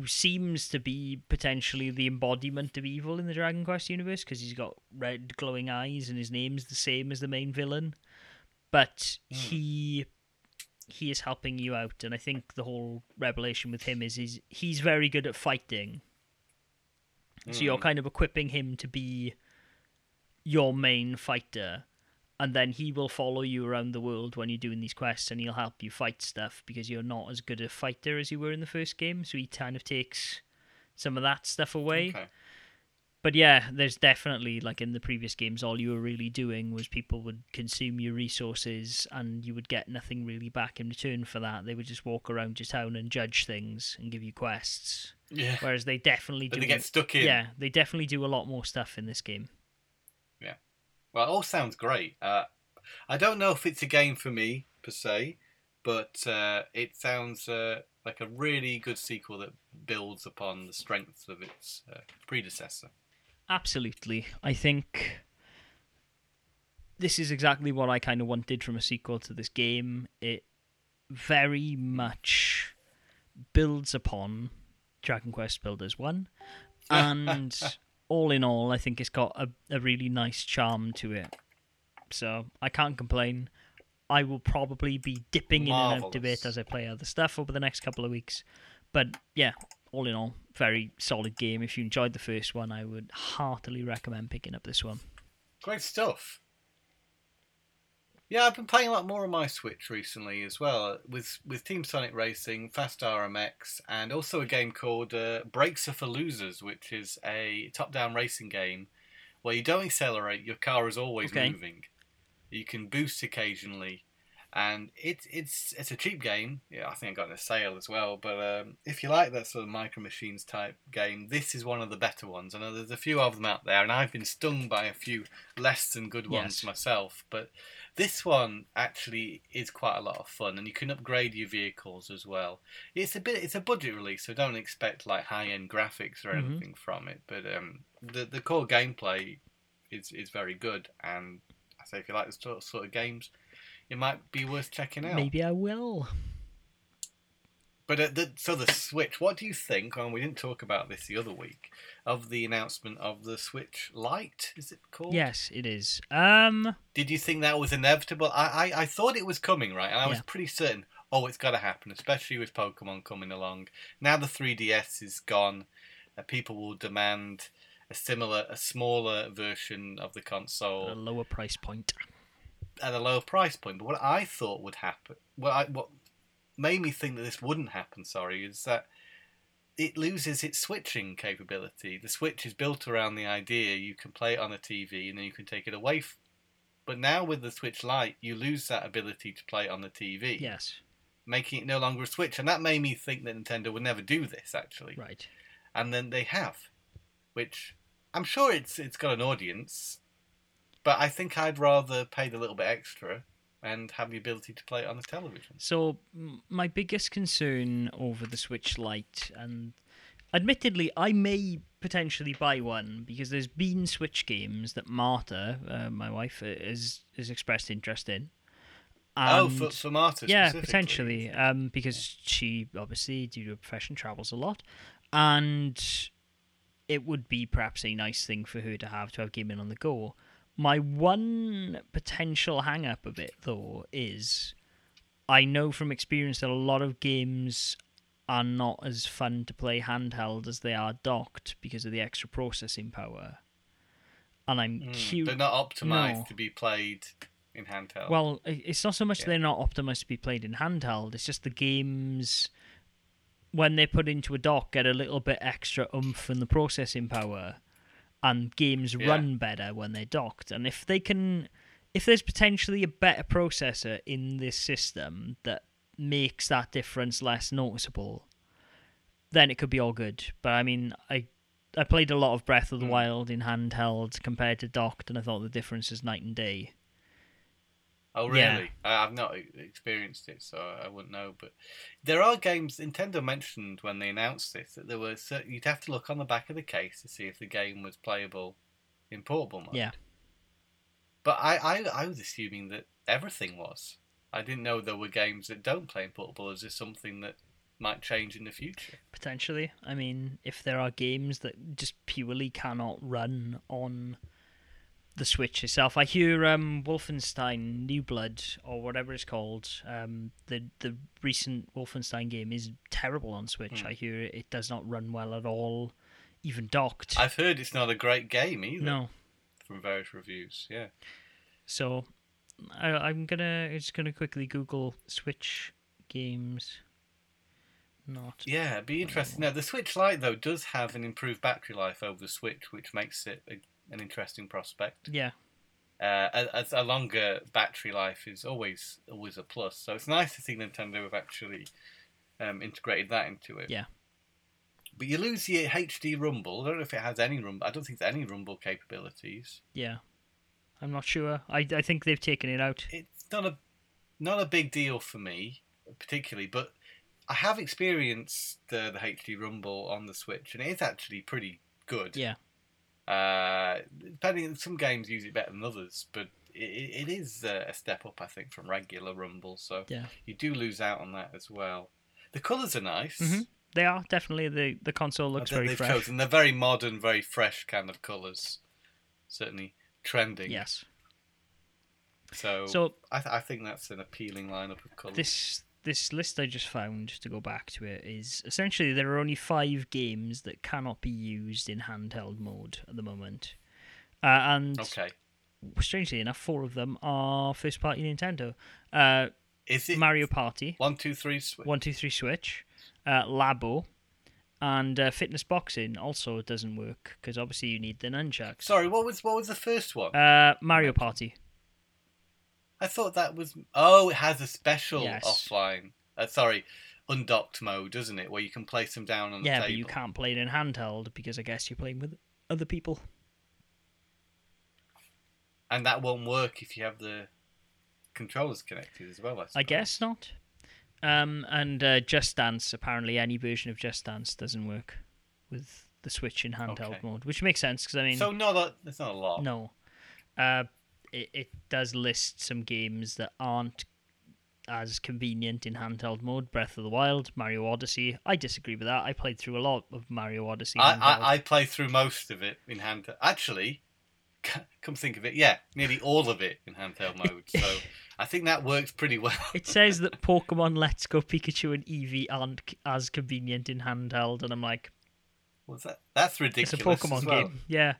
who seems to be potentially the embodiment of evil in the Dragon Quest universe because he's got red glowing eyes and his name's the same as the main villain. But Hmm. he he is helping you out, and I think the whole revelation with him is he's he's very good at fighting. So you're Mm. kind of equipping him to be your main fighter, and then he will follow you around the world when you're doing these quests, and he'll help you fight stuff because you're not as good a fighter as you were in the first game. So he kind of takes some of that stuff away. Okay. But yeah, there's definitely like in the previous games, all you were really doing was people would consume your resources, and you would get nothing really back in return for that. They would just walk around your town and judge things and give you quests. Yeah. Whereas they definitely do. they get stuck in. Yeah, they definitely do a lot more stuff in this game. Well, it all sounds great. Uh, I don't know if it's a game for me per se, but uh, it sounds uh, like a really good sequel that builds upon the strengths of its uh, predecessor. Absolutely. I think this is exactly what I kind of wanted from a sequel to this game. It very much builds upon Dragon Quest Builders 1. And all in all, I think it's got a, a really nice charm to it. So I can't complain. I will probably be dipping in and out of it as I play other stuff over the next couple of weeks. But yeah, all in all, very solid game. If you enjoyed the first one, I would heartily recommend picking up this one. Great stuff. Yeah, I've been playing a lot more on my Switch recently as well, with with Team Sonic Racing, Fast RMX, and also a game called uh, Brakes are for Losers, which is a top-down racing game where you don't accelerate, your car is always Okay. moving. You can boost occasionally, and it's it's it's a cheap game. Yeah, I think I got it in a sale as well. But um, if you like that sort of micro machines type game, this is one of the better ones. I know there's a few of them out there, and I've been stung by a few less than good ones Yes. myself. But this one actually is quite a lot of fun, and you can upgrade your vehicles as well. It's a bit it's a budget release, so don't expect like high end graphics or Mhm. anything from it. But um, the the core gameplay is is very good, and I say if you like this sort sort of games, it might be worth checking out. Maybe I will. But uh, the, so the Switch, what do you think? And we didn't talk about this the other week of the announcement of the Switch Lite. Is it called? Yes, it is. Um, Did you think that was inevitable? I I, I thought it was coming, right? And I was pretty certain. Oh, it's got to happen, especially with Pokemon coming along. Now the 3DS is gone. Uh, people will demand a similar, a smaller version of the console At a lower price point. at a lower price point. But what I thought would happen, what I, what made me think that this wouldn't happen, sorry, is that it loses its switching capability. The Switch is built around the idea you can play it on a TV and then you can take it away. F- but now with the Switch Lite, you lose that ability to play it on the TV, Yes. making it no longer a Switch. And that made me think that Nintendo would never do this, actually. Right. And then they have, which I'm sure it's it's got an audience, but I think I'd rather pay the little bit extra and have the ability to play it on the television. So my biggest concern over the Switch Lite, and admittedly, I may potentially buy one because there's been Switch games that Marta, uh, my wife, uh, has has expressed interest in. oh, And- for, for Marta yeah, potentially, um, because she obviously, due to her profession, travels a lot, and it would be perhaps a nice thing for her to have to have gaming on the go. My one potential hang up of it, though, is I know from experience that a lot of games are not as fun to play handheld as they are docked because of the extra processing power. And I'm Mm, curious. They're not optimized No. to be played in handheld. Well, it's not so much Yeah. they're not optimized to be played in handheld. It's just the games, when they're put into a dock, get a little bit extra oomph in the processing power, and games Yeah. run better when they're docked. And if they can, if there's potentially a better processor in this system that makes that difference less noticeable, then it could be all good. But I mean, I. I played a lot of Breath of the Hmm. Wild in handheld compared to docked, and I thought the difference is night and day. Oh, yeah. really? I, I've not experienced it, so I wouldn't know. But there are games. Nintendo mentioned when they announced this that there were certain, you'd have to look on the back of the case to see if the game was playable in portable mode. Yeah. But I, I, I was assuming that everything was. I didn't know there were games that don't play in portable. Is this something that might change in the future? Potentially. I mean, if there are games that just purely cannot run on the Switch itself. I hear um, Wolfenstein New Blood or whatever it's called. Um, the the recent Wolfenstein game is terrible on Switch. Hmm. I hear it does not run well at all, even docked. I've heard it's not a great game either no. from various reviews. Yeah. So I, I'm gonna just gonna quickly Google Switch games. Not Yeah, it'd be interesting. Now, the Switch Lite, though, does have an improved battery life over the Switch, which makes it a, an interesting prospect. yeah. Uh, a, a- a longer battery life is always always a plus. So it's nice to see Nintendo have actually um, integrated that into it. Yeah. But you lose your HD Rumble. I don't know if it has any Rumble. I don't think there's any Rumble capabilities. Yeah. I'm not sure. I I think they've taken it out. It's not a not a big deal for me particularly, but I have experienced the the HD Rumble on the Switch, and it is actually pretty good. Yeah. Uh, depending, some games use it better than others, but it, it is uh, a step up, I think, from regular Rumble. So Yeah. you do lose out on that as well. The colours are nice. Mhm. They are definitely the the console looks very they've fresh. chosen they're very modern, very fresh kind of colours. Certainly trending. Yes. So, So I, th- I think that's an appealing lineup of colours. this this list I just found to go back to it is essentially there are only five games that cannot be used in handheld mode at the moment, uh, and Okay. strangely enough, four of them are first party Nintendo. Uh, Is it Mario Party, one, two, three, switch? One Two Three Switch, uh, Labo, and uh, Fitness Boxing also doesn't work because obviously you need the nunchucks. Sorry, what was what was the first one? Uh, Mario Party. I thought that was. Oh, it has a special Yes. offline. Uh, sorry, undocked mode, doesn't it? Where you can place them down on the Yeah, table. but you can't play it in handheld because I guess you're playing with other people. And that won't work if you have the controllers connected as well. I, I guess not. Um, and uh, Just Dance, apparently any version of Just Dance doesn't work with the Switch in handheld Okay. mode, which makes sense because I mean, So not a, there's not a lot. no, uh, it it does list some games that aren't as convenient in handheld mode. Breath of the Wild, Mario Odyssey. I disagree with that. I played through a lot of Mario Odyssey. I. I, I play through most of it in hand. Actually, come think of it, yeah, nearly all of it in handheld mode. So I think that works pretty well. It says that Pokemon Let's Go Pikachu and Eevee aren't c- as convenient in handheld, and I'm like, What's that? That's ridiculous. It's a Pokemon well. game. Yeah.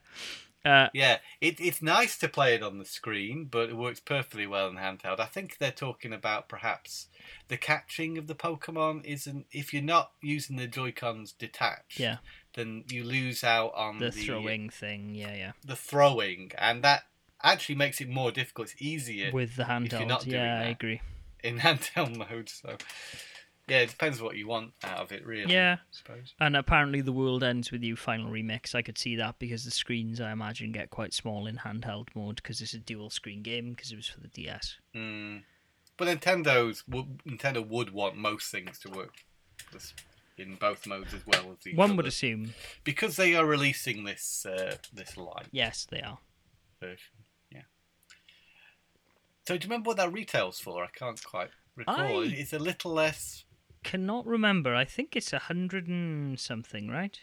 Uh, Yeah, it, it's nice to play it on the screen, but it works perfectly well in handheld. I think they're talking about perhaps the catching of the Pokemon isn't. If you're not using the Joy Cons detached, yeah. then you lose out on The throwing thing. Yeah, yeah. the throwing, and that actually makes it more difficult. It's easier With the you're handheld. not doing Yeah, I agree. in handheld mode. So, yeah, it depends what you want out of it, really. Yeah. I suppose. And apparently, the world ends with you final remix. I could see that because the screens, I imagine, get quite small in handheld mode because it's a dual screen game because it was for the DS. Mm. But Nintendo's Nintendo would want most things to work in both modes as well as One other. would assume, because they are releasing this uh, this line yes, they are. version. Yeah. So do you remember what that retails for? I can't quite recall. I- It's a little less. Cannot remember. I think it's a hundred and something, right?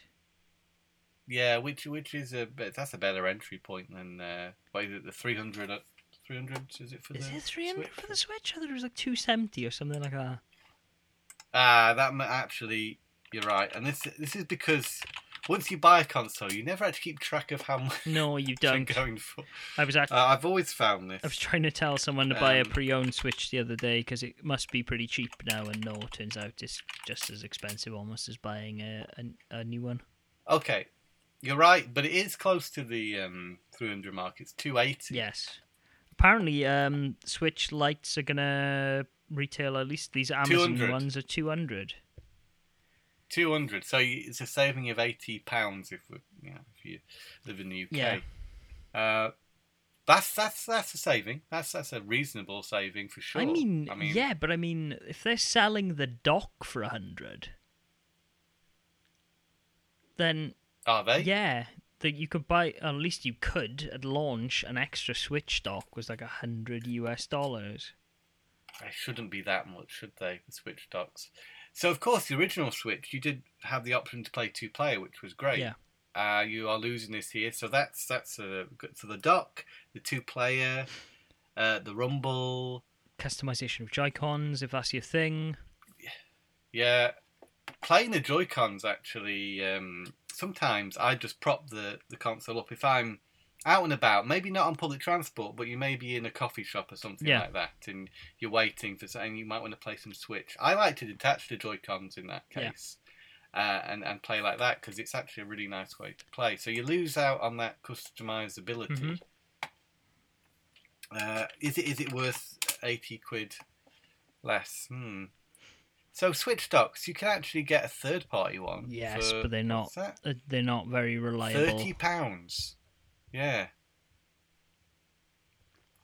Yeah, which which is a that's a better entry point than uh, what is it? The 300, uh, 300 is it for the? Is the it three hundred Switch? for the Switch? I thought it was like two seventy or something like that. Ah, that ma- actually, you're right. And this this is because once you buy a console, you never actually keep track of how much No, you you're don't. going for. I was actually. Uh, I've always found this. I was trying to tell someone to buy a Um, pre-owned Switch the other day because it must be pretty cheap now, and no, it turns out it's just as expensive almost as buying a, a, a new one. Okay, you're right, but it is close to the um, 300 mark. It's 280. Yes. Apparently, um, Switch lights are gonna retail at least these Amazon 200. ones are two hundred. So it's a saving of 80 pounds if we, you know, if you live in the UK. Yeah. Uh, that's that's that's a saving. That's that's a reasonable saving for sure. I mean, I mean, yeah, but I mean, if they're selling the dock for a hundred, then are they? yeah, that you could buy. At least you could at launch an extra Switch dock was like a hundred US dollars. They shouldn't be that much, should they? The Switch docks. So of course, the original Switch, you did have the option to play two player, which was great. Yeah. Uh, you are losing this here, so that's that's a good. So the dock, the two player, uh, the rumble, Customization of Joy Cons, if that's your thing. yeah. Playing the Joy Cons actually. Um, sometimes I just prop the the console up if I'm out and about, maybe not on public transport, but you may be in a coffee shop or something Yeah. like that, and you're waiting for something. You might want to play some Switch. I like to detach the Joy Cons in that Yeah. case. Uh, and, and play like that because it's actually a really nice way to play. So you lose out on that customizability. Mhm. Uh, is it is it worth eighty quid less? Hmm. So Switch docks, you can actually get a third party one. Yes, for- but they're not. they're not very reliable. Thirty pounds. Yeah.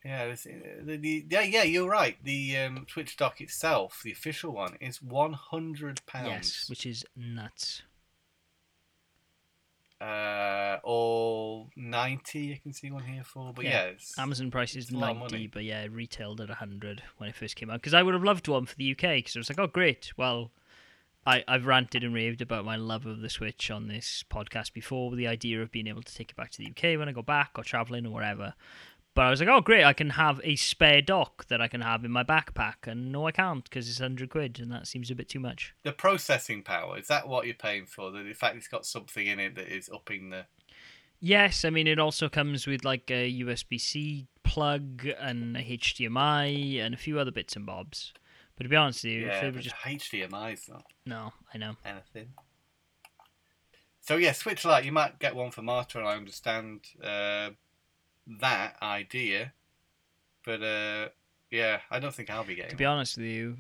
Yeah, this, uh, the, the, yeah, yeah. You're right. The um, Switch dock itself, the official one, is one hundred pounds. Yes, which is nuts. Uh, or ninety. I can see one here for, but Yeah. yeah, Amazon price is It's a lot of ninety, but yeah, retailed at hundred when it first came out. Because I would have loved one for the UK. Because I was like, oh great. Well, I I've ranted and raved about my love of the Switch on this podcast before, with the idea of being able to take it back to the UK when I go back or traveling or whatever. But I was like, oh great, I can have a spare dock that I can have in my backpack, and no, I can't because it's hundred quid, and that seems a bit too much. the processing power. Is that what you're paying for? The, the fact it's got something in it that is upping the. Yes, I mean it also comes with like a USB C plug and a HDMI and a few other bits and bobs. But to be honest with you, if Yeah, they were but just HDMI's not no, I know. anything. So yeah, Switch Lite. You might get one for Marta, and I understand uh, that idea, but uh, yeah, I don't think I'll be getting. To be honest with you,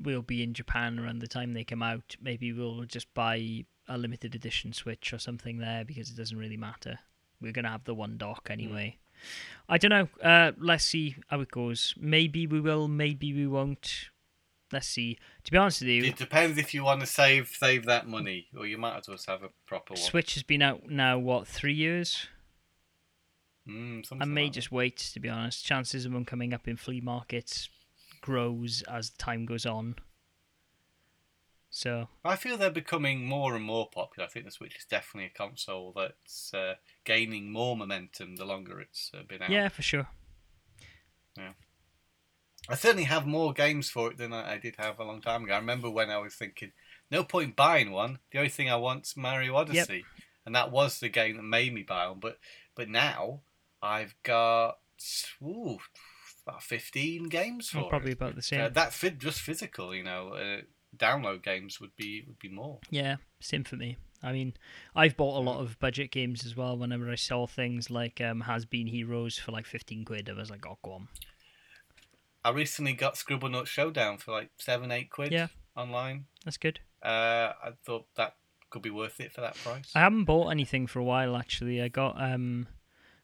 we'll be in Japan around the time they come out. Maybe we'll just buy a limited edition Switch or something there because it doesn't really matter. We're gonna have the one dock anyway. I don't know. Uh, let's see how it goes. Maybe we will. Maybe we won't. Let's see. To be honest with you, It depends if you want to save save that money, or you might as well have a proper one. Switch has been out now. What three years? Mm, I may like just wait. To be honest, chances of them coming up in flea markets grows as time goes on. So. I feel they're becoming more and more popular. I think the Switch is definitely a console that's uh, gaining more momentum the longer it's uh, been out. yeah, for sure. Yeah. I certainly have more games for it than I, I did have a long time ago. I remember when I was thinking, no point buying one. The only thing I want's Mario Odyssey, and that was the game that made me buy one. But but now I've got ooh, about fifteen games for Well, probably it. about the same. Uh, that fit just physical, you know. Uh, download games would be would be more. Yeah, same for me. I mean, I've bought a lot of budget games as well. Whenever I saw things like um, Has Been Heroes for like fifteen quid, I was like, oh, go on. I recently got Scribblenauts Showdown for like seven, eight quid Yeah. online. That's good. Uh, I thought that could be worth it for that price. I haven't bought anything for a while actually. I got um,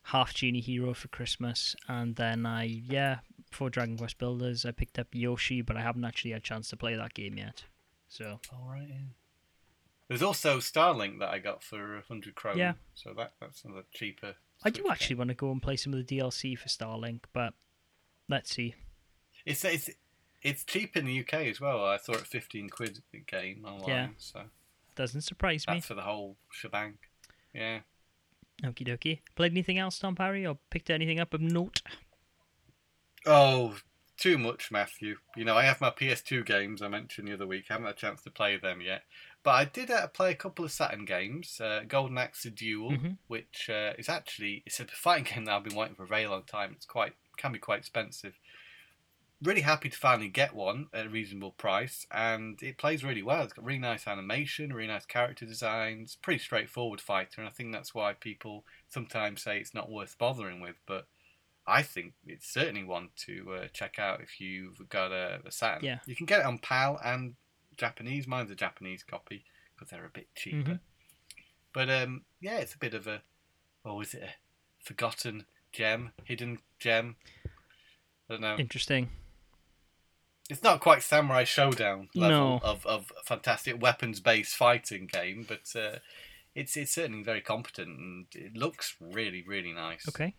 Half Genie Hero for Christmas, and then I yeah for Dragon Quest Builders I picked up Yoshi, but I haven't actually had a chance to play that game yet. So All right. Yeah. There's also Starlink that I got for a hundred krone. Yeah. So that that's another cheaper. I do actually game. want to go and play some of the DLC for Starlink, but let's see. It's it's it's cheap in the UK as well. I saw it fifteen quid a game online. Yeah. So Doesn't surprise me. that's for the whole shebang. Yeah. Okie dokie. Played anything else, Tom Parry, or picked anything up of note? Oh, too much, Matthew. You know, I have my PS2 games I mentioned the other week. I haven't had a chance to play them yet. But I did uh, play a couple of Saturn games. Uh, Golden Axe Duel, Mhm. which uh, is actually it's a fighting game that I've been waiting for a very long time. It's quite can be quite expensive. Really happy to finally get one at a reasonable price, and it plays really well. It's got really nice animation, really nice character designs, pretty straightforward fighter, and I think that's why people sometimes say it's not worth bothering with. But I think it's certainly one to uh, check out if you've got a, a Saturn. Yeah. You can get it on PAL and Japanese. Mine's a Japanese copy because they're a bit cheaper. Mhm. But um, yeah, it's a bit of a, oh, is it a forgotten gem, hidden gem? I don't know. Interesting. It's not quite Samurai Shodown level No. of, of fantastic weapons based fighting game, but uh, it's it's certainly very competent and it looks really really nice. Okay.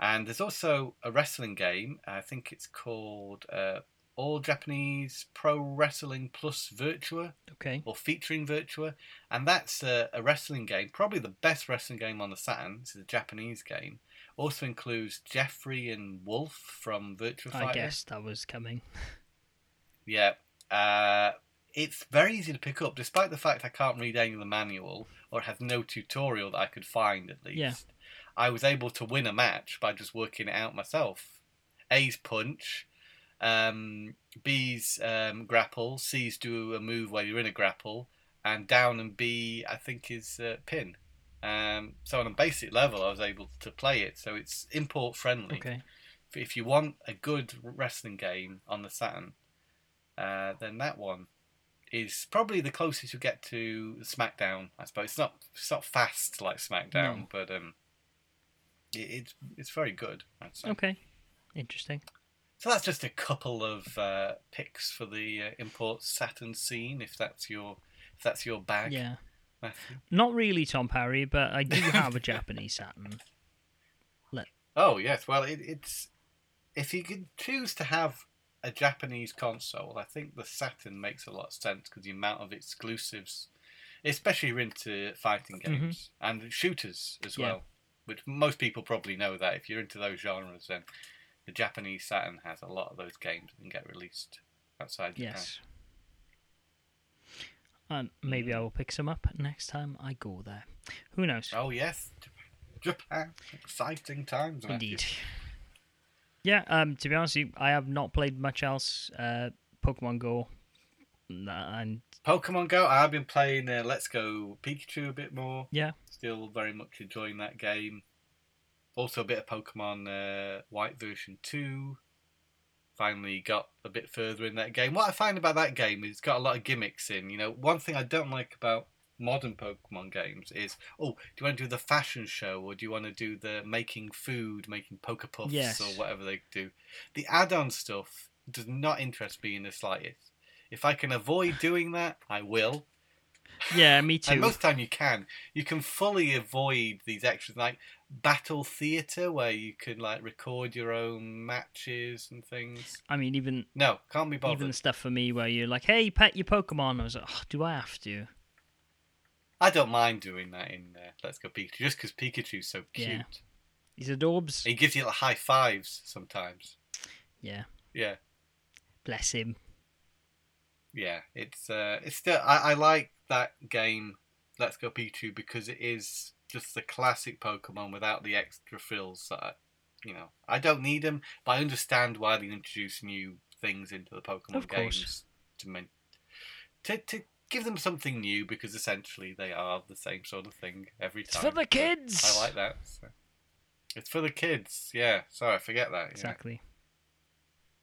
And there's also a wrestling game. I think it's called uh, All Japanese Pro Wrestling Plus Virtua Okay. or featuring Virtua, and that's a, a wrestling game, probably the best wrestling game on the Saturn. It's a Japanese game. Also includes Jeffry and Wolf from Virtua Fighter. I guess that was coming. Yeah. Uh, it's very easy to pick up, despite the fact I can't read any of the manual or it has no tutorial that I could find at least. Yeah. I was able to win a match by just working it out myself. A's punch, um, B's um, grapple, C's do a move where you're in a grapple, and down and B I think is uh, pin. Um, so on a basic level, I was able to play it. So it's import friendly Okay. if you want a good wrestling game on the Saturn, uh, then that one is probably the closest you get to SmackDown. I suppose it's not it's not fast like SmackDown, No. but um, it, it's it's very good. Okay. Interesting. So that's just a couple of uh, picks for the uh, import Saturn scene, if that's your if that's your bag. Yeah. Matthew. Not really Tom Parry, but I do have a Japanese Saturn. Oh yes, well it, it's if you could choose to have a Japanese console, I think the Saturn makes a lot of sense because the amount of exclusives, especially if you're into fighting mm-hmm. games and shooters as Yeah. well, which most people probably know that if you're into those genres, then the Japanese Saturn has a lot of those games that can get released outside Japan. Yes. And maybe I hmm. will pick some up next time I go there. Who knows? Oh yes, Japan, exciting times. Matthew. Indeed. Yeah, um, to be honest, I have not played much else. Uh, Pokemon Go, and Pokemon Go. I've been playing uh, Let's Go Pikachu a bit more. yeah, Still very much enjoying that game. Also a bit of Pokemon uh, White version 2. Finally got a bit further in that game. What I find about that game is it's got a lot of gimmicks in. You know, one thing I don't like about modern Pokemon games is, oh, do you want to do the fashion show or do you want to do the making food, making Pokepuffs Yes. or whatever they do? The add-on stuff does not interest me in the slightest. If I can avoid doing that, I will. yeah, me too. And most time you can. You can fully avoid these extras like battle theatre where you can like record your own matches and things. I mean, even No, can't be bothered. even the stuff for me where you're like, "Hey, pet your Pokemon," I was like, oh, "Do I have to?" I don't mind doing that in uh, Let's Go Pikachu just because Pikachu's so cute. Yeah. He's adorbs. He gives you like high fives sometimes. Yeah, Yeah. bless him. yeah, it's uh, it's still I, I like that game. Let's Go Pikachu because it is just the classic Pokemon without the extra frills that I, you know I don't need them, but I understand why they introduce new things into the Pokemon Of course. games to men- to to give them something new because essentially they are the same sort of thing every It's time. for the kids. I like that. so. It's for the kids. Yeah. Sorry, I forget that. yeah. Exactly.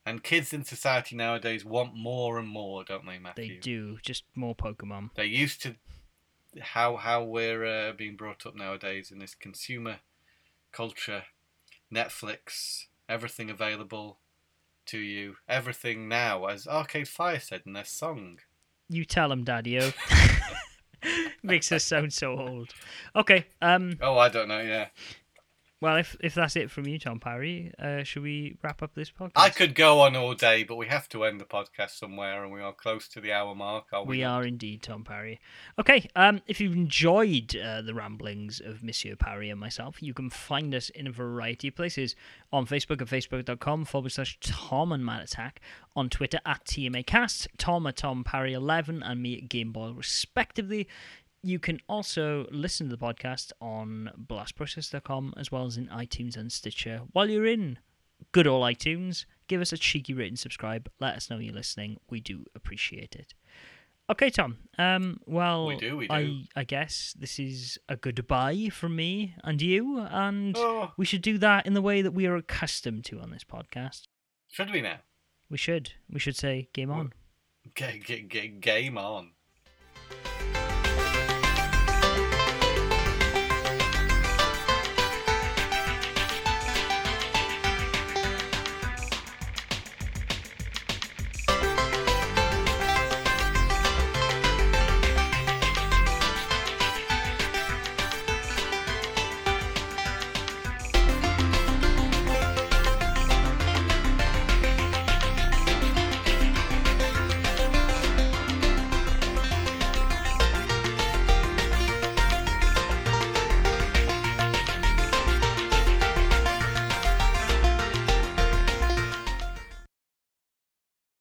And kids in society nowadays want more and more, don't they, Matthew? They do. Just more Pokemon. They're used to how how we're uh, being brought up nowadays in this consumer culture. Netflix, everything available to you, everything now, as Arcade Fire said in their song. You tell him, Daddy-O. Makes us sound so old. Okay. Um. Oh, I don't know. Yeah, Well, if if that's it from you, Tom Parry, uh, should we wrap up this podcast? I could go on all day, but we have to end the podcast somewhere, and we are close to the hour mark. Are we? We are indeed, Tom Parry. Okay, um, if you've enjoyed uh, the ramblings of Monsieur Parry and myself, you can find us in a variety of places. On Facebook at facebook.com forward slash Tom and Matt Attack. On Twitter at TMAcast, Tom at Tom Parry11, and me at Gameboy, respectively. You can also listen to the podcast on blastprocess.com as well as in iTunes and Stitcher. While you're in good old iTunes, give us a cheeky written subscribe. Let us know you're listening. We do appreciate it. Okay, Tom. Um, well, We do, we do. I, I guess this is a goodbye from me and you, and Oh, we should do that in the way that we are accustomed to on this podcast. should we now? We should. We should say game on. G- g- g- game on.